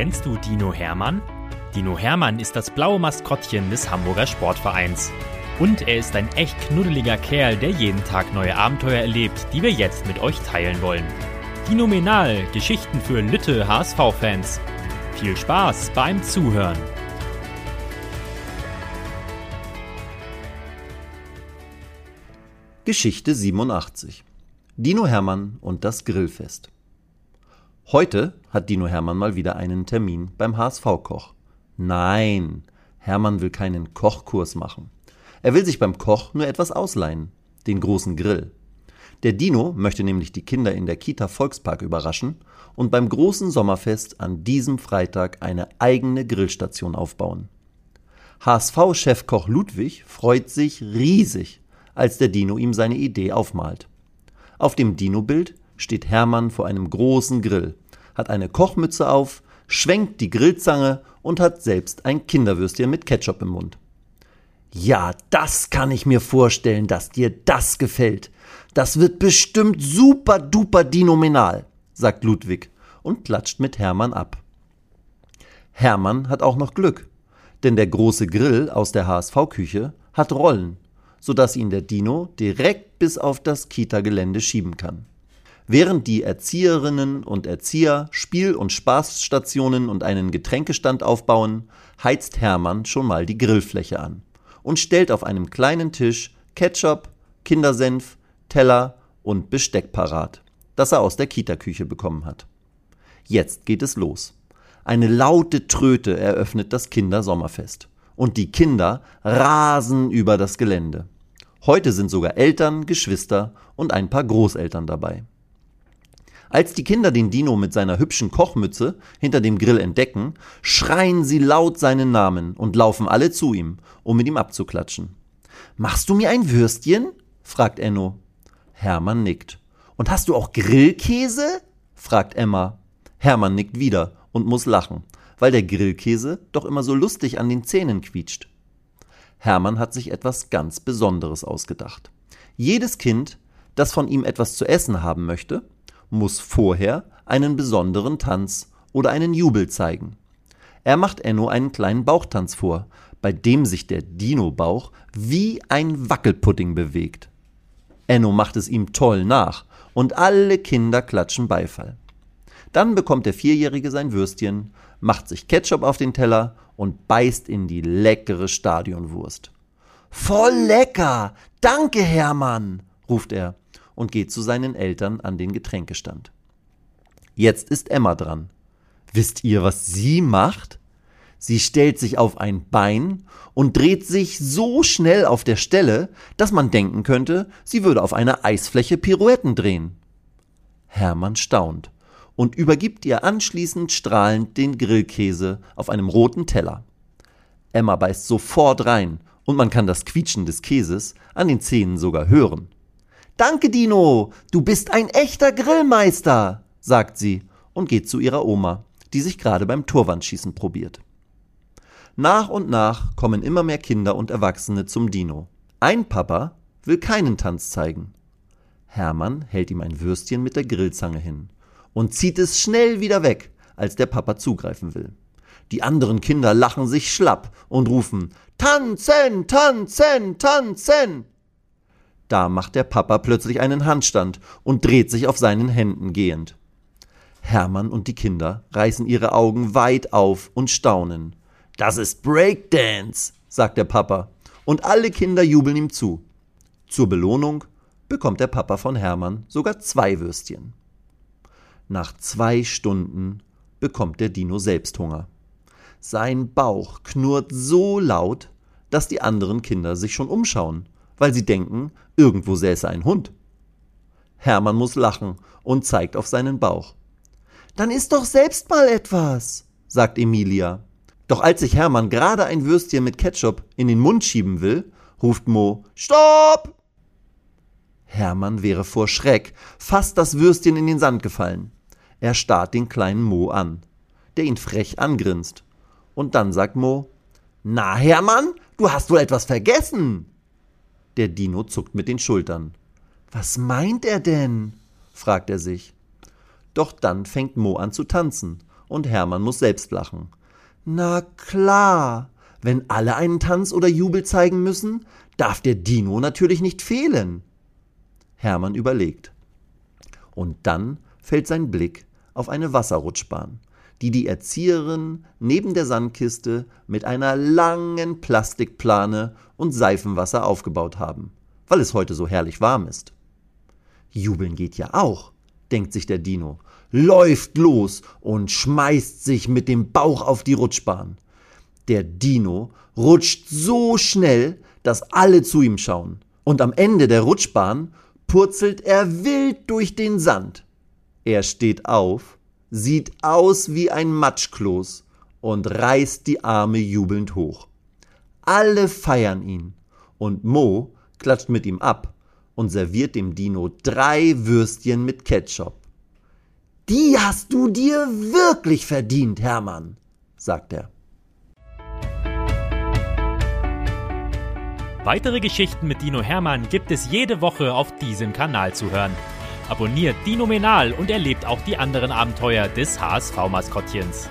Kennst du Dino Hermann? Dino Hermann ist das blaue Maskottchen des Hamburger Sportvereins. Und er ist ein echt knuddeliger Kerl, der jeden Tag neue Abenteuer erlebt, die wir jetzt mit euch teilen wollen. Dinominal, Geschichten für Lütte HSV-Fans. Viel Spaß beim Zuhören. Geschichte 87 Dino Hermann und das Grillfest. Heute hat Dino Hermann mal wieder einen Termin beim HSV-Koch. Nein, Hermann will keinen Kochkurs machen. Er will sich beim Koch nur etwas ausleihen, den großen Grill. Der Dino möchte nämlich die Kinder in der Kita Volkspark überraschen und beim großen Sommerfest an diesem Freitag eine eigene Grillstation aufbauen. HSV-Chefkoch Ludwig freut sich riesig, als der Dino ihm seine Idee aufmalt. Auf dem Dino-Bild steht Hermann vor einem großen Grill, hat eine Kochmütze auf, schwenkt die Grillzange und hat selbst ein Kinderwürstchen mit Ketchup im Mund. Ja, das kann ich mir vorstellen, dass dir das gefällt. Das wird bestimmt super duper dinominal, sagt Ludwig und klatscht mit Hermann ab. Hermann hat auch noch Glück, denn der große Grill aus der HSV-Küche hat Rollen sodass ihn der Dino direkt bis auf das Kita-Gelände schieben kann. Während die Erzieherinnen und Erzieher Spiel- und Spaßstationen und einen Getränkestand aufbauen, heizt Hermann schon mal die Grillfläche an und stellt auf einem kleinen Tisch Ketchup, Kindersenf, Teller und Besteck parat, das er aus der Kita-Küche bekommen hat. Jetzt geht es los. Eine laute Tröte eröffnet das Kindersommerfest und die Kinder rasen über das Gelände. Heute sind sogar Eltern, Geschwister und ein paar Großeltern dabei. Als die Kinder den Dino mit seiner hübschen Kochmütze hinter dem Grill entdecken, schreien sie laut seinen Namen und laufen alle zu ihm, um mit ihm abzuklatschen. Machst du mir ein Würstchen? fragt Enno. Hermann nickt. Und hast du auch Grillkäse? fragt Emma. Hermann nickt wieder und muss lachen weil der Grillkäse doch immer so lustig an den Zähnen quietscht. Hermann hat sich etwas ganz Besonderes ausgedacht. Jedes Kind, das von ihm etwas zu essen haben möchte, muss vorher einen besonderen Tanz oder einen Jubel zeigen. Er macht Enno einen kleinen Bauchtanz vor, bei dem sich der Dino-Bauch wie ein Wackelpudding bewegt. Enno macht es ihm toll nach und alle Kinder klatschen Beifall. Dann bekommt der Vierjährige sein Würstchen, macht sich Ketchup auf den Teller und beißt in die leckere Stadionwurst. Voll lecker! Danke, Hermann! ruft er und geht zu seinen Eltern an den Getränkestand. Jetzt ist Emma dran. Wisst ihr, was sie macht? Sie stellt sich auf ein Bein und dreht sich so schnell auf der Stelle, dass man denken könnte, sie würde auf einer Eisfläche Pirouetten drehen. Hermann staunt und übergibt ihr anschließend strahlend den Grillkäse auf einem roten Teller. Emma beißt sofort rein und man kann das Quietschen des Käses an den Zähnen sogar hören. Danke, Dino, du bist ein echter Grillmeister, sagt sie und geht zu ihrer Oma, die sich gerade beim Torwandschießen probiert. Nach und nach kommen immer mehr Kinder und Erwachsene zum Dino. Ein Papa will keinen Tanz zeigen. Hermann hält ihm ein Würstchen mit der Grillzange hin und zieht es schnell wieder weg, als der Papa zugreifen will. Die anderen Kinder lachen sich schlapp und rufen Tanzen, tanzen, tanzen. Da macht der Papa plötzlich einen Handstand und dreht sich auf seinen Händen gehend. Hermann und die Kinder reißen ihre Augen weit auf und staunen. Das ist Breakdance, sagt der Papa, und alle Kinder jubeln ihm zu. Zur Belohnung bekommt der Papa von Hermann sogar zwei Würstchen. Nach zwei Stunden bekommt der Dino selbst Hunger. Sein Bauch knurrt so laut, dass die anderen Kinder sich schon umschauen, weil sie denken, irgendwo säße ein Hund. Hermann muss lachen und zeigt auf seinen Bauch. Dann isst doch selbst mal etwas, sagt Emilia. Doch als sich Hermann gerade ein Würstchen mit Ketchup in den Mund schieben will, ruft Mo Stopp! Hermann wäre vor Schreck fast das Würstchen in den Sand gefallen. Er starrt den kleinen Mo an, der ihn frech angrinst. Und dann sagt Mo, Na, Hermann, du hast wohl etwas vergessen. Der Dino zuckt mit den Schultern. Was meint er denn? fragt er sich. Doch dann fängt Mo an zu tanzen und Hermann muss selbst lachen. Na klar, wenn alle einen Tanz oder Jubel zeigen müssen, darf der Dino natürlich nicht fehlen. Hermann überlegt. Und dann fällt sein Blick auf eine Wasserrutschbahn, die die Erzieherin neben der Sandkiste mit einer langen Plastikplane und Seifenwasser aufgebaut haben, weil es heute so herrlich warm ist. Jubeln geht ja auch, denkt sich der Dino, läuft los und schmeißt sich mit dem Bauch auf die Rutschbahn. Der Dino rutscht so schnell, dass alle zu ihm schauen. Und am Ende der Rutschbahn purzelt er wild durch den Sand. Er steht auf, sieht aus wie ein Matschkloß und reißt die Arme jubelnd hoch. Alle feiern ihn und Mo klatscht mit ihm ab und serviert dem Dino drei Würstchen mit Ketchup. Die hast du dir wirklich verdient, Hermann, sagt er. Weitere Geschichten mit Dino Hermann gibt es jede Woche auf diesem Kanal zu hören. Abonniert Dino Menal und erlebt auch die anderen Abenteuer des HSV-Maskottchens.